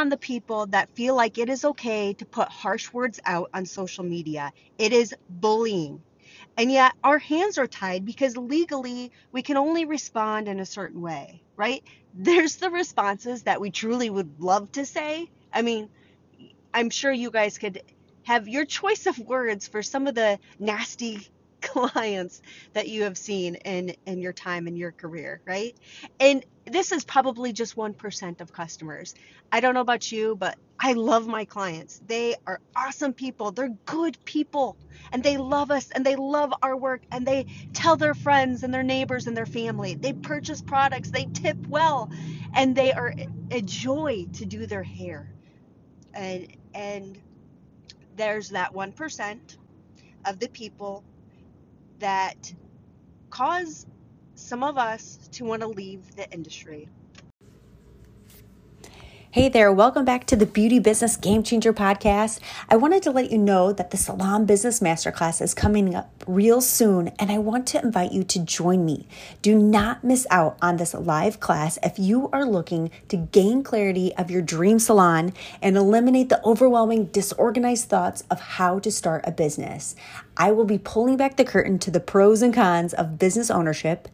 on the people that feel like it is okay to put harsh words out on social media. It is bullying. And yet our hands are tied because legally we can only respond in a certain way, right? There's the responses that we truly would love to say. I mean, I'm sure you guys could have your choice of words for some of the nasty clients that you have seen in in your time in your career, right? And this is probably just 1% of customers. I don't know about you, but I love my clients. They are awesome people. They're good people and they love us and they love our work and they tell their friends and their neighbors and their family. They purchase products, they tip well, and they are a joy to do their hair. And and there's that 1% of the people that cause some of us to want to leave the industry. Hey there, welcome back to the Beauty Business Game Changer podcast. I wanted to let you know that the Salon Business Masterclass is coming up real soon, and I want to invite you to join me. Do not miss out on this live class if you are looking to gain clarity of your dream salon and eliminate the overwhelming, disorganized thoughts of how to start a business. I will be pulling back the curtain to the pros and cons of business ownership,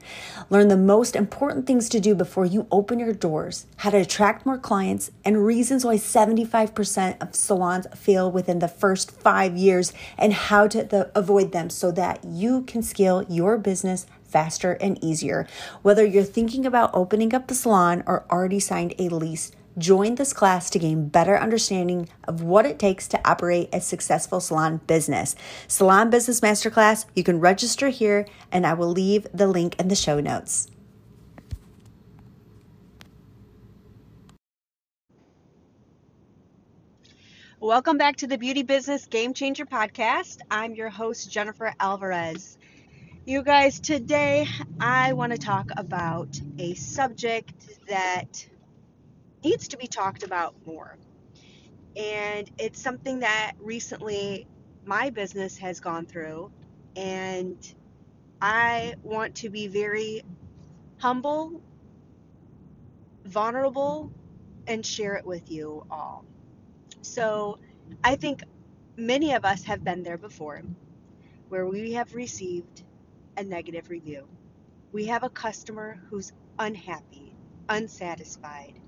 learn the most important things to do before you open your doors, how to attract more clients, and reasons why 75% of salons fail within the first five years, and how to the, avoid them so that you can scale your business faster and easier. Whether you're thinking about opening up the salon or already signed a lease, Join this class to gain better understanding of what it takes to operate a successful salon business. Salon Business Masterclass, you can register here and I will leave the link in the show notes. Welcome back to the Beauty Business Game Changer podcast. I'm your host, Jennifer Alvarez. You guys, today I want to talk about a subject that needs to be talked about more. And it's something that recently my business has gone through. And I want to be very humble, vulnerable, and share it with you all. So I think many of us have been there before where we have received a negative review. We have a customer who's unhappy, unsatisfied,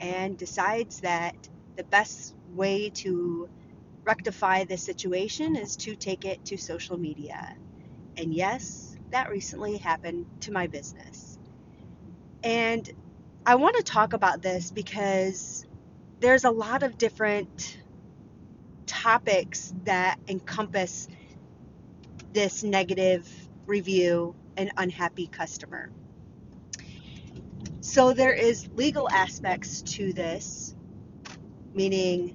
and decides that the best way to rectify the situation is to take it to social media. And yes, that recently happened to my business. And I want to talk about this because there's a lot of different topics that encompass this negative review and unhappy customer. So there is legal aspects to this, meaning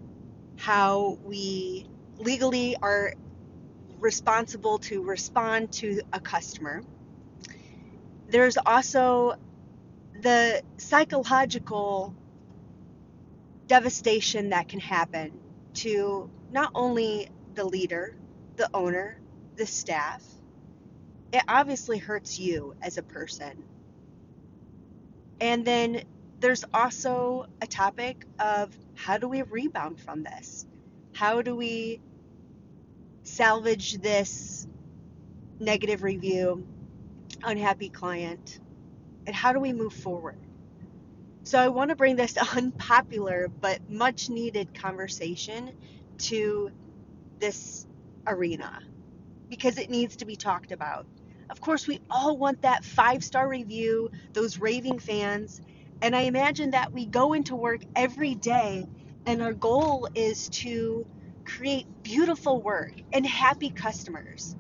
how we legally are responsible to respond to a customer. There's also the psychological devastation that can happen to not only the leader, the owner, the staff. It obviously hurts you as a person and then there's also a topic of how do we rebound from this? How do we salvage this negative review, unhappy client, and how do we move forward? So, I want to bring this unpopular but much needed conversation to this arena because it needs to be talked about. Of course, we all want that five star review, those raving fans. And I imagine that we go into work every day and our goal is to create beautiful work and happy customers.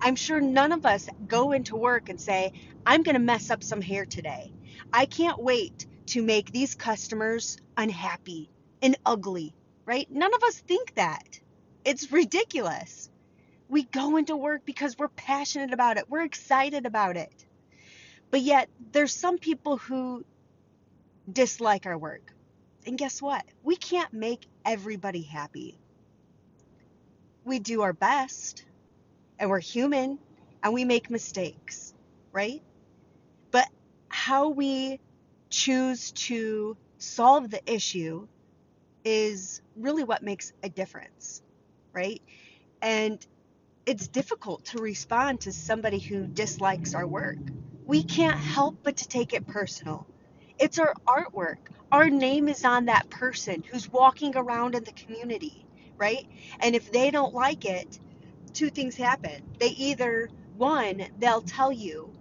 I'm sure none of us go into work and say, I'm going to mess up some hair today. I can't wait to make these customers unhappy and ugly, right? None of us think that. It's ridiculous. We go into work because we're passionate about it, we're excited about it. But yet, there's some people who dislike our work. And guess what? We can't make everybody happy. We do our best, and we're human, and we make mistakes, right? But how we choose to solve the issue is really what makes a difference, right? And it's difficult to respond to somebody who dislikes our work. We can't help but to take it personal. It's our artwork. Our name is on that person who's walking around in the community, right? And if they don't like it, two things happen. They either, one, they'll tell you,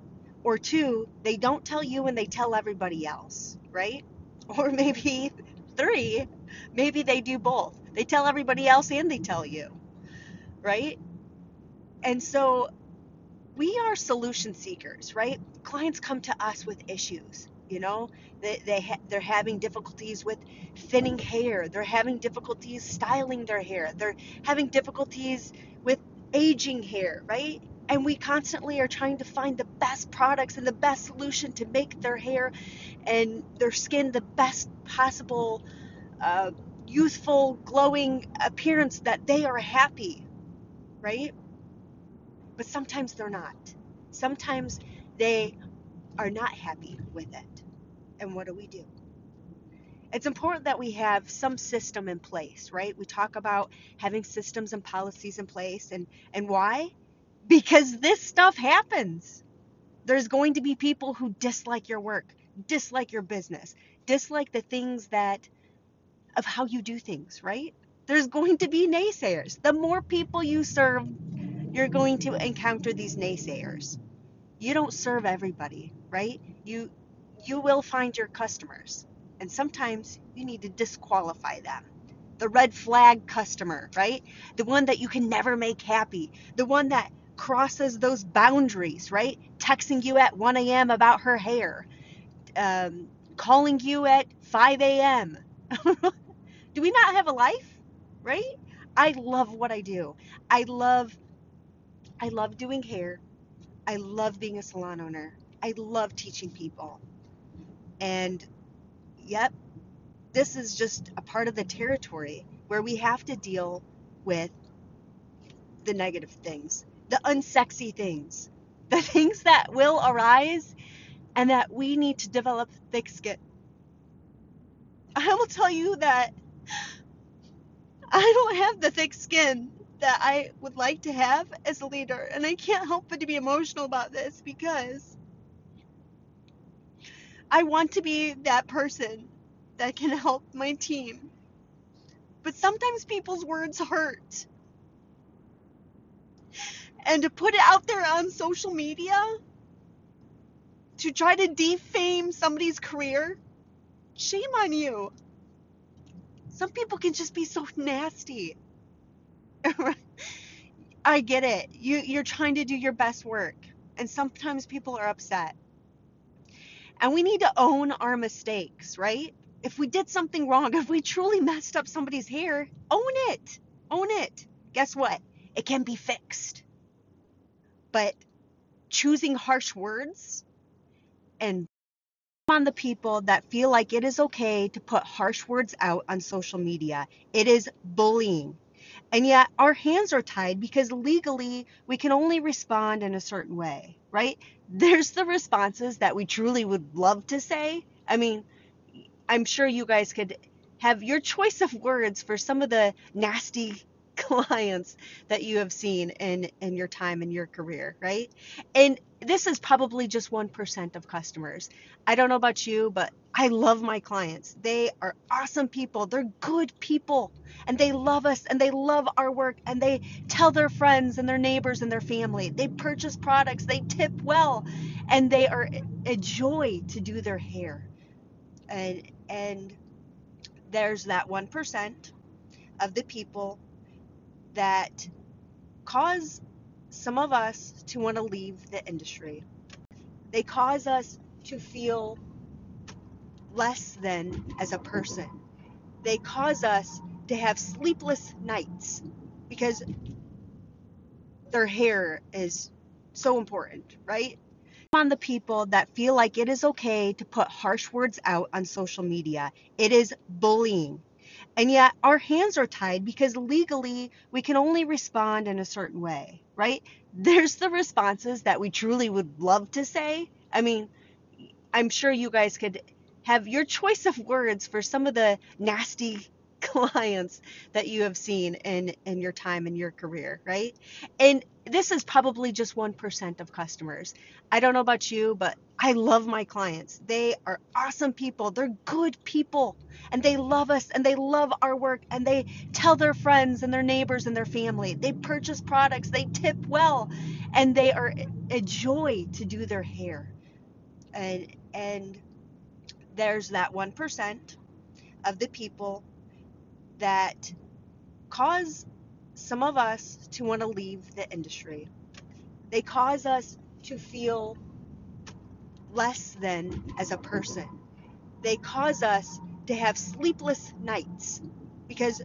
or two, they don't tell you and they tell everybody else, right? Or maybe three, maybe they do both. They tell everybody else and they tell you, right? And so we are solution seekers, right? Clients come to us with issues. You know, they, they ha- they're having difficulties with thinning hair. They're having difficulties styling their hair. They're having difficulties with aging hair, right? And we constantly are trying to find the best products and the best solution to make their hair and their skin the best possible uh, youthful, glowing appearance that they are happy, right? But sometimes they're not. Sometimes they are not happy with it. And what do we do? It's important that we have some system in place, right? We talk about having systems and policies in place and and why? Because this stuff happens. There's going to be people who dislike your work, dislike your business, dislike the things that of how you do things, right? There's going to be naysayers. The more people you serve, you're going to encounter these naysayers. You don't serve everybody, right? You you will find your customers. And sometimes you need to disqualify them. The red flag customer, right? The one that you can never make happy. The one that crosses those boundaries, right? Texting you at 1 a.m. about her hair, um, calling you at 5 a.m. do we not have a life? Right? I love what I do. I love I love doing hair. I love being a salon owner. I love teaching people. And yep, this is just a part of the territory where we have to deal with the negative things, the unsexy things, the things that will arise and that we need to develop thick skin. I will tell you that I don't have the thick skin that I would like to have as a leader. And I can't help but to be emotional about this because I want to be that person that can help my team. But sometimes people's words hurt. And to put it out there on social media, to try to defame somebody's career, shame on you. Some people can just be so nasty. I get it. You you're trying to do your best work and sometimes people are upset. And we need to own our mistakes, right? If we did something wrong, if we truly messed up somebody's hair, own it. Own it. Guess what? It can be fixed. But choosing harsh words and on the people that feel like it is okay to put harsh words out on social media. It is bullying. And yet our hands are tied because legally we can only respond in a certain way, right? There's the responses that we truly would love to say. I mean, I'm sure you guys could have your choice of words for some of the nasty clients that you have seen in in your time in your career, right? And this is probably just 1% of customers. I don't know about you, but I love my clients. They are awesome people. They're good people and they love us and they love our work and they tell their friends and their neighbors and their family. They purchase products, they tip well, and they are a joy to do their hair. And and there's that 1% of the people that cause some of us to want to leave the industry. They cause us to feel less than as a person. They cause us to have sleepless nights because their hair is so important, right? On the people that feel like it is okay to put harsh words out on social media, it is bullying. And yet our hands are tied because legally we can only respond in a certain way, right? There's the responses that we truly would love to say. I mean, I'm sure you guys could have your choice of words for some of the nasty clients that you have seen in in your time in your career, right? And this is probably just 1% of customers. I don't know about you, but I love my clients. They are awesome people. They're good people and they love us and they love our work and they tell their friends and their neighbors and their family. They purchase products, they tip well, and they are a joy to do their hair. And and there's that 1% of the people that cause some of us to want to leave the industry. They cause us to feel less than as a person. They cause us to have sleepless nights because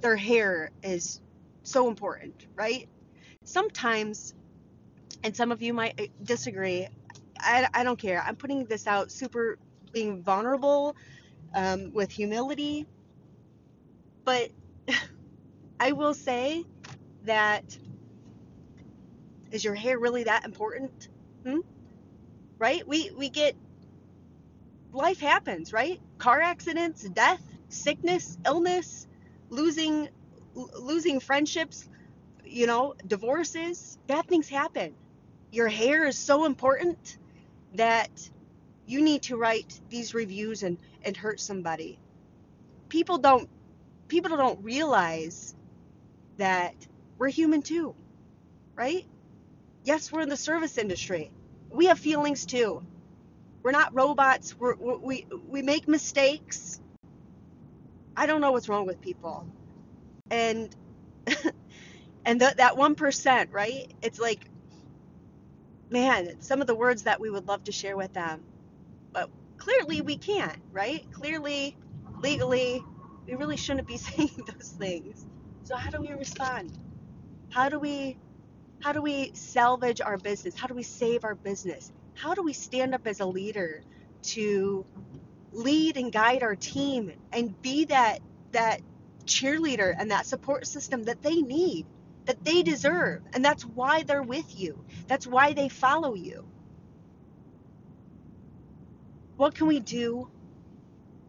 their hair is so important, right? Sometimes, and some of you might disagree, I, I don't care. I'm putting this out super being vulnerable um, with humility. But I will say that is your hair really that important? Hmm? Right? We we get life happens, right? Car accidents, death, sickness, illness, losing losing friendships, you know, divorces, bad things happen. Your hair is so important that you need to write these reviews and, and hurt somebody. People don't people don't realize that we're human too, right? Yes, we're in the service industry. We have feelings too. We're not robots. We're, we we make mistakes. I don't know what's wrong with people, and and the, that one percent, right? It's like, man, some of the words that we would love to share with them but clearly we can't, right? Clearly, legally, we really shouldn't be saying those things. So how do we respond? How do we how do we salvage our business? How do we save our business? How do we stand up as a leader to lead and guide our team and be that that cheerleader and that support system that they need, that they deserve. And that's why they're with you. That's why they follow you what can we do?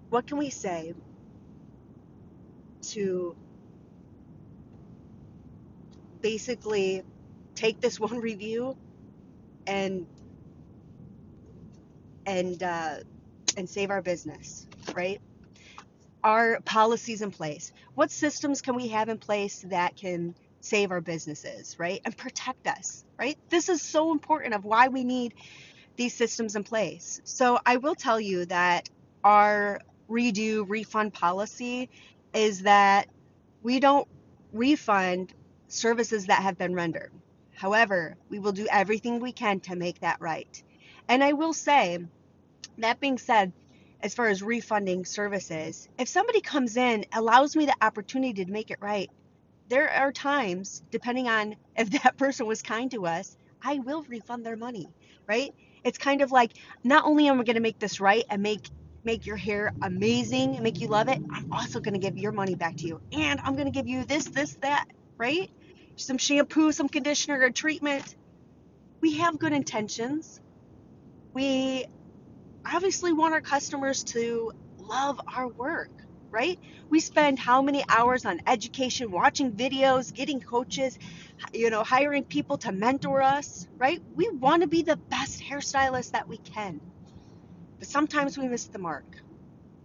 What can we say to basically take this one review and and uh, and save our business, right? Our policies in place. What systems can we have in place that can save our businesses, right? And protect us, right? This is so important of why we need these systems in place. So I will tell you that our redo refund policy is that we don't refund services that have been rendered. However, we will do everything we can to make that right. And I will say, that being said, as far as refunding services, if somebody comes in, allows me the opportunity to make it right, there are times, depending on if that person was kind to us, I will refund their money, right? It's kind of like not only am I going to make this right and make make your hair amazing and make you love it, I'm also going to give your money back to you. And I'm going to give you this, this, that, right? Some shampoo, some conditioner, a treatment. We have good intentions. We obviously want our customers to love our work right? We spend how many hours on education, watching videos, getting coaches, you know, hiring people to mentor us, right? We want to be the best hairstylist that we can. But sometimes we miss the mark.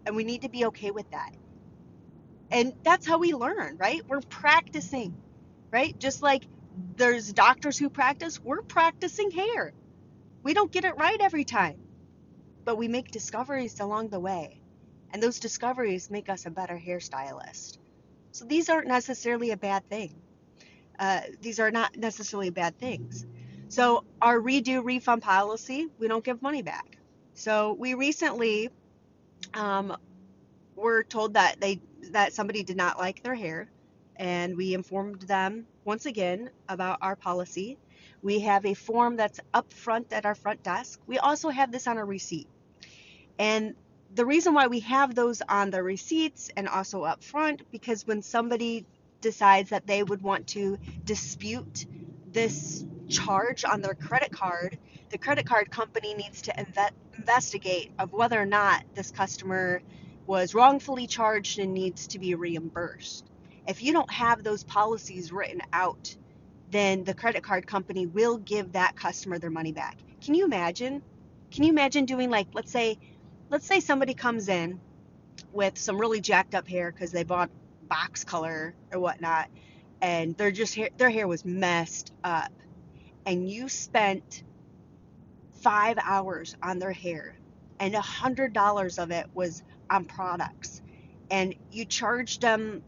And we need to be okay with that. And that's how we learn, right? We're practicing, right? Just like there's doctors who practice, we're practicing hair. We don't get it right every time, but we make discoveries along the way and those discoveries make us a better hairstylist. So these aren't necessarily a bad thing. Uh, these are not necessarily bad things. So our redo refund policy, we don't give money back. So we recently um, were told that they that somebody did not like their hair, and we informed them once again about our policy. We have a form that's up front at our front desk. We also have this on a receipt. And the reason why we have those on the receipts and also up front because when somebody decides that they would want to dispute this charge on their credit card the credit card company needs to inve- investigate of whether or not this customer was wrongfully charged and needs to be reimbursed. If you don't have those policies written out, then the credit card company will give that customer their money back. Can you imagine? Can you imagine doing like let's say let's say somebody comes in with some really jacked up hair because they bought box color or whatnot and their just hair, their hair was messed up and you spent five hours on their hair and a hundred dollars of it was on products and you charged them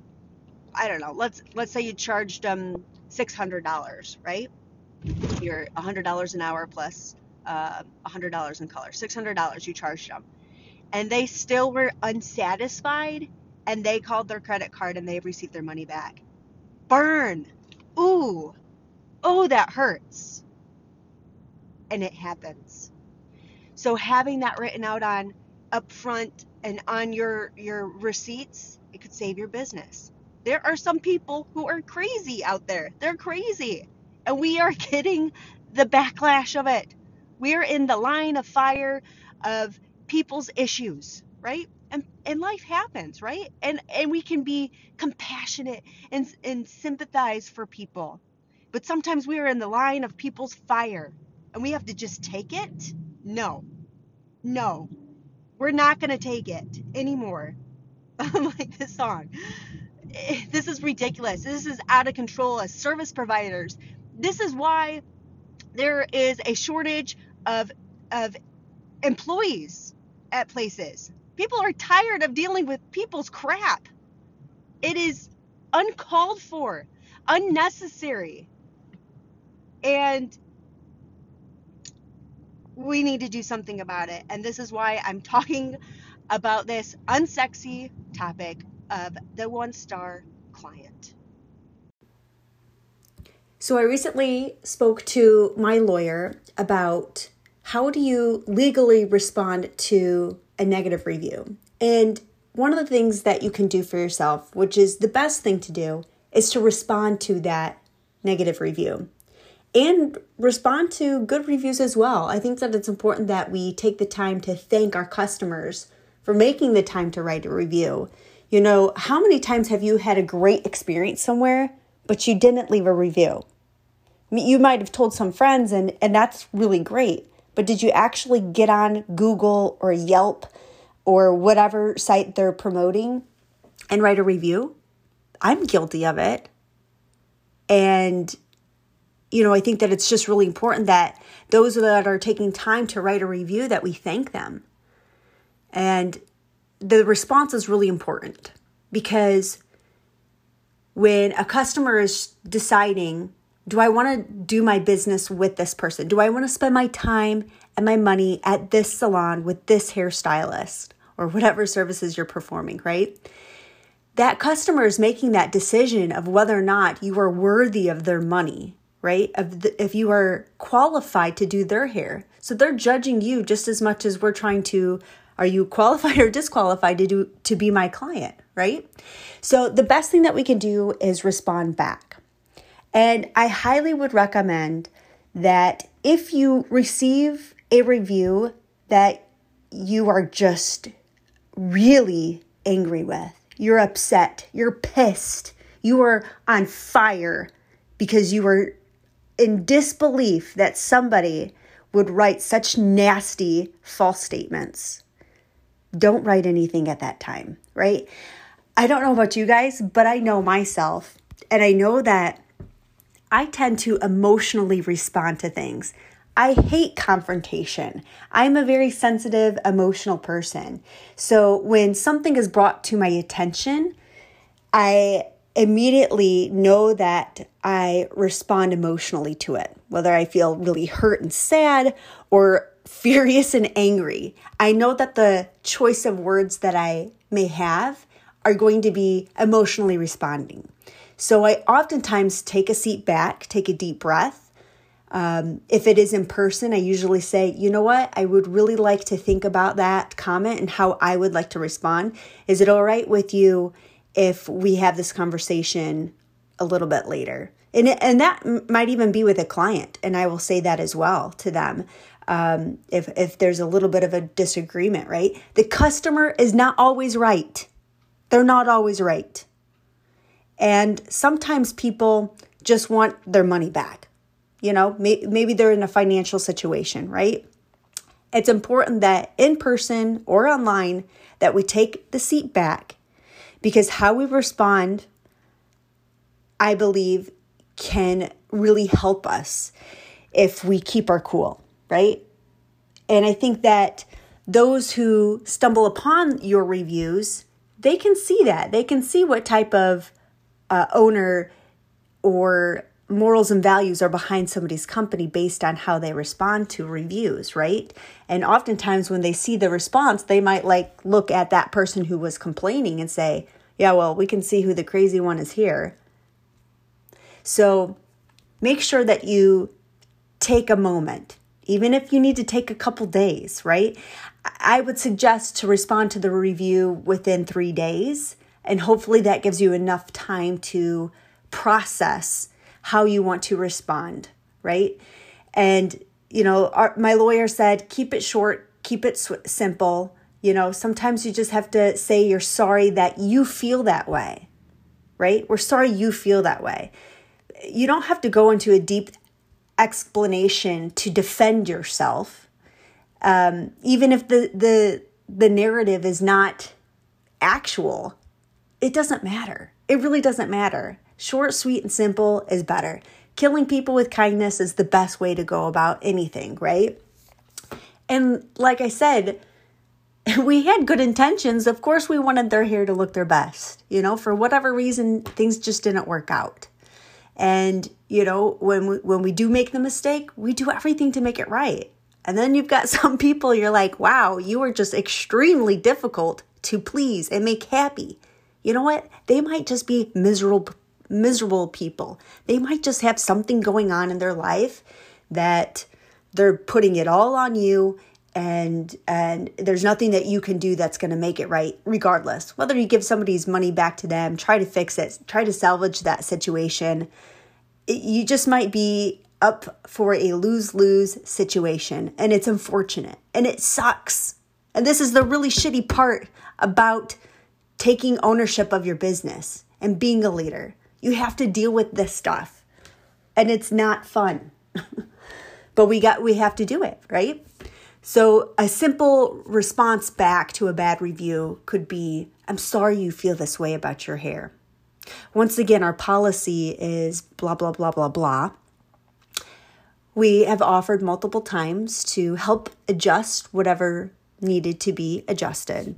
i don't know let's let's say you charged them six hundred dollars right? You're hundred dollars an hour plus uh, hundred dollars in color six hundred dollars you charged them. And they still were unsatisfied and they called their credit card and they received their money back. Burn. Ooh. Oh that hurts. And it happens. So having that written out on upfront and on your your receipts, it could save your business. There are some people who are crazy out there. They're crazy. And we are getting the backlash of it. We're in the line of fire of people's issues, right? And, and life happens, right? And and we can be compassionate and, and sympathize for people. But sometimes we are in the line of people's fire and we have to just take it no. No. We're not going to take it anymore. like this song. This is ridiculous. This is out of control as service providers. This is why there is a shortage of of employees at places. People are tired of dealing with people's crap. It is uncalled for, unnecessary. And we need to do something about it. And this is why I'm talking about this unsexy topic of the one star client. So, I recently spoke to my lawyer about how do you legally respond to a negative review. And one of the things that you can do for yourself, which is the best thing to do, is to respond to that negative review and respond to good reviews as well. I think that it's important that we take the time to thank our customers for making the time to write a review. You know, how many times have you had a great experience somewhere, but you didn't leave a review? You might have told some friends, and, and that's really great, but did you actually get on Google or Yelp or whatever site they're promoting and write a review? I'm guilty of it. And you know, I think that it's just really important that those that are taking time to write a review that we thank them. And the response is really important because when a customer is deciding, do I want to do my business with this person? Do I want to spend my time and my money at this salon with this hairstylist or whatever services you're performing, right? That customer is making that decision of whether or not you are worthy of their money right? Of the, if you are qualified to do their hair. So they're judging you just as much as we're trying to are you qualified or disqualified to do to be my client, right? So the best thing that we can do is respond back. And I highly would recommend that if you receive a review that you are just really angry with, you're upset, you're pissed, you are on fire because you were in disbelief that somebody would write such nasty false statements. Don't write anything at that time, right? I don't know about you guys, but I know myself, and I know that I tend to emotionally respond to things. I hate confrontation. I'm a very sensitive, emotional person. So when something is brought to my attention, I immediately know that I respond emotionally to it, whether I feel really hurt and sad or furious and angry. I know that the choice of words that I may have are going to be emotionally responding. So I oftentimes take a seat back, take a deep breath. Um, if it is in person, I usually say, you know what, I would really like to think about that comment and how I would like to respond. Is it all right with you if we have this conversation a little bit later. And, and that might even be with a client. And I will say that as well to them. Um, if if there's a little bit of a disagreement, right? The customer is not always right. They're not always right, and sometimes people just want their money back. You know, may, maybe they're in a financial situation, right? It's important that in person or online that we take the seat back because how we respond, I believe, can really help us if we keep our cool, right? And I think that those who stumble upon your reviews, they can see that. They can see what type of uh, owner or morals and values are behind somebody's company based on how they respond to reviews, right? And oftentimes when they see the response, they might like look at that person who was complaining and say, yeah, well, we can see who the crazy one is here. So make sure that you take a moment, even if you need to take a couple days, right? I would suggest to respond to the review within three days. And hopefully that gives you enough time to process how you want to respond, right? And, you know, our, my lawyer said, keep it short, keep it sw- simple. You know, sometimes you just have to say you're sorry that you feel that way, right? We're sorry you feel that way. You don't have to go into a deep explanation to defend yourself, um, even if the, the, the narrative is not actual. It doesn't matter. It really doesn't matter. Short, sweet, and simple is better. Killing people with kindness is the best way to go about anything, right? And like I said, we had good intentions. Of course, we wanted their hair to look their best. You know, for whatever reason, things just didn't work out. And you know, when we, when we do make the mistake, we do everything to make it right. And then you've got some people you're like, "Wow, you are just extremely difficult to please and make happy." You know what? They might just be miserable miserable people. They might just have something going on in their life that they're putting it all on you and and there's nothing that you can do that's going to make it right regardless. Whether you give somebody's money back to them, try to fix it, try to salvage that situation, it, you just might be up for a lose-lose situation and it's unfortunate and it sucks. And this is the really shitty part about taking ownership of your business and being a leader. You have to deal with this stuff. And it's not fun. but we got we have to do it, right? So a simple response back to a bad review could be I'm sorry you feel this way about your hair. Once again, our policy is blah blah blah blah blah. We have offered multiple times to help adjust whatever needed to be adjusted.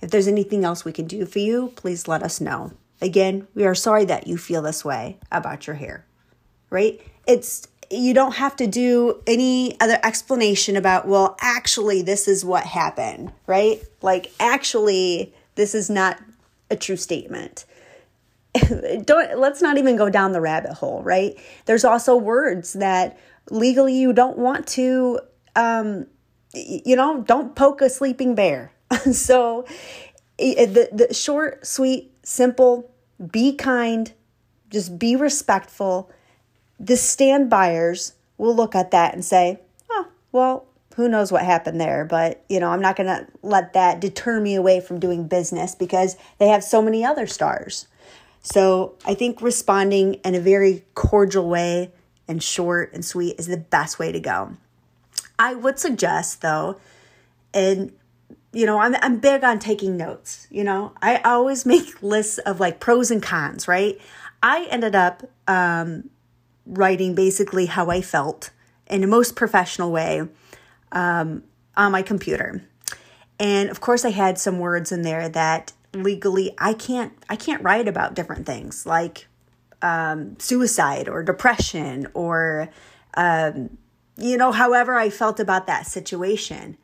If there's anything else we can do for you, please let us know. Again, we are sorry that you feel this way about your hair, right? It's you don't have to do any other explanation about, well, actually, this is what happened, right? Like, actually, this is not a true statement. don't let's not even go down the rabbit hole, right? There's also words that legally you don't want to um you know, don't poke a sleeping bear. so the the short, sweet, simple be kind, just be respectful. The stand buyers will look at that and say, oh, well, who knows what happened there, but you know, I'm not going to let that deter me away from doing business because they have so many other stars. So, I think responding in a very cordial way and short and sweet is the best way to go. I would suggest though, and you know, I'm, I'm big on taking notes. You know, I always make lists of like pros and cons, right? I ended up um, writing basically how I felt in a most professional way um, on my computer. And of course, I had some words in there that legally I can't I can't write about different things like um, suicide or depression or um, you know however I felt about that situation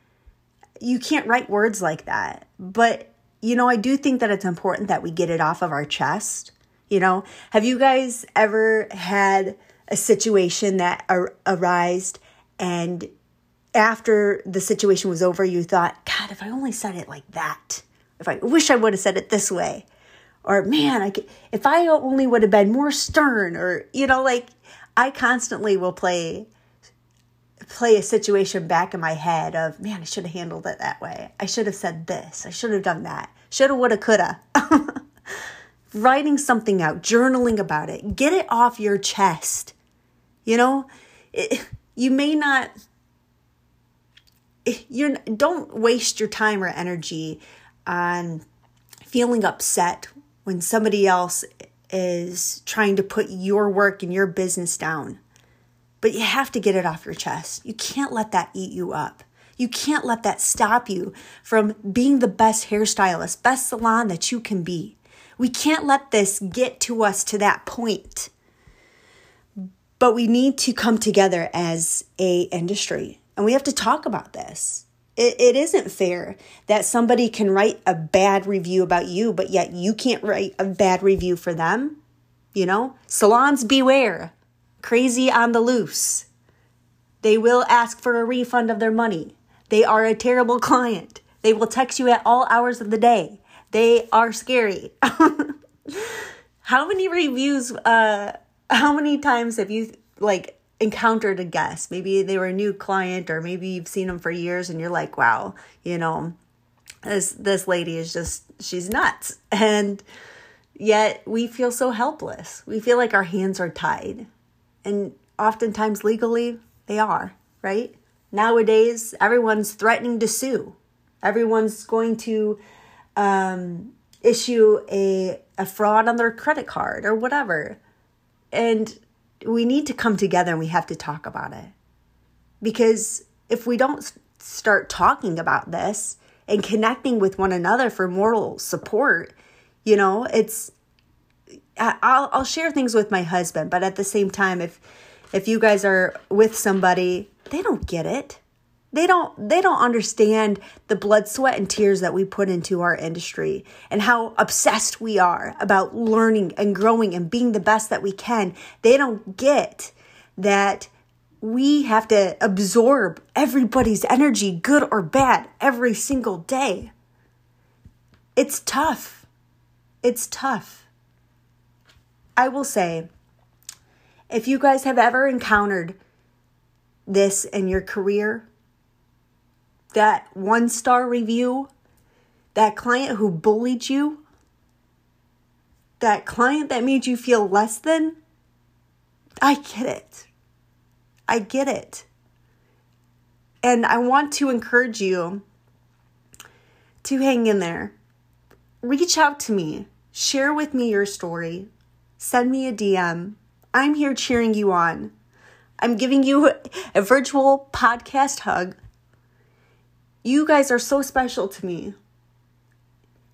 you can't write words like that. But, you know, I do think that it's important that we get it off of our chest. You know, have you guys ever had a situation that ar- arised and after the situation was over, you thought, God, if I only said it like that, if I wish I would have said it this way, or man, I could, if I only would have been more stern, or, you know, like I constantly will play play a situation back in my head of, man, I should have handled it that way. I should have said this. I should have done that. Shoulda, woulda, coulda. Writing something out, journaling about it, get it off your chest. You know, it, you may not you're don't waste your time or energy on feeling upset when somebody else is trying to put your work and your business down. But you have to get it off your chest. You can't let that eat you up. You can't let that stop you from being the best hairstylist, best salon that you can be. We can't let this get to us to that point. But we need to come together as a industry and we have to talk about this. It, it isn't fair that somebody can write a bad review about you, but yet you can't write a bad review for them. You know, salons beware, crazy on the loose. They will ask for a refund of their money. They are a terrible client. They will text you at all hours of the day. They are scary. how many reviews, uh, how many times have you like encountered a guest? Maybe they were a new client or maybe you've seen them for years and you're like, wow, you know, this this lady is just she's nuts. And yet we feel so helpless. We feel like our hands are tied. And oftentimes legally they are, right? Nowadays, everyone's threatening to sue. Everyone's going to um, issue a, a fraud on their credit card or whatever. And we need to come together and we have to talk about it. Because if we don't start talking about this and connecting with one another for moral support, you know, it's I'll I'll share things with my husband, but at the same time if if you guys are with somebody, they don't get it. They don't they don't understand the blood, sweat and tears that we put into our industry and how obsessed we are about learning and growing and being the best that we can. They don't get that we have to absorb everybody's energy, good or bad, every single day. It's tough. It's tough. I will say, if you guys have ever encountered this in your career, that one star review, that client who bullied you, that client that made you feel less than, I get it. I get it. And I want to encourage you to hang in there. Reach out to me. Share with me your story. Send me a DM. I'm here cheering you on. I'm giving you a virtual podcast hug you guys are so special to me.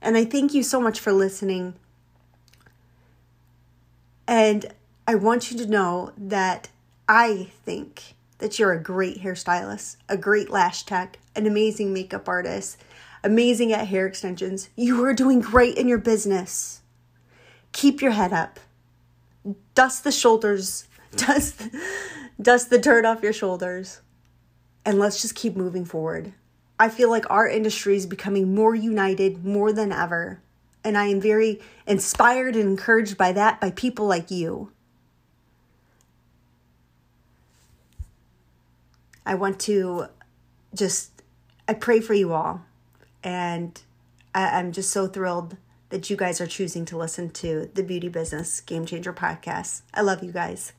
And I thank you so much for listening. And I want you to know that I think that you're a great hairstylist, a great lash tech, an amazing makeup artist, amazing at hair extensions. You are doing great in your business. Keep your head up. Dust the shoulders, dust dust the dirt off your shoulders. And let's just keep moving forward. I feel like our industry is becoming more united more than ever. And I am very inspired and encouraged by that by people like you. I want to just, I pray for you all. And I, am just so thrilled that you guys are choosing to listen to the Beauty Business Game Changer podcast. I love you guys.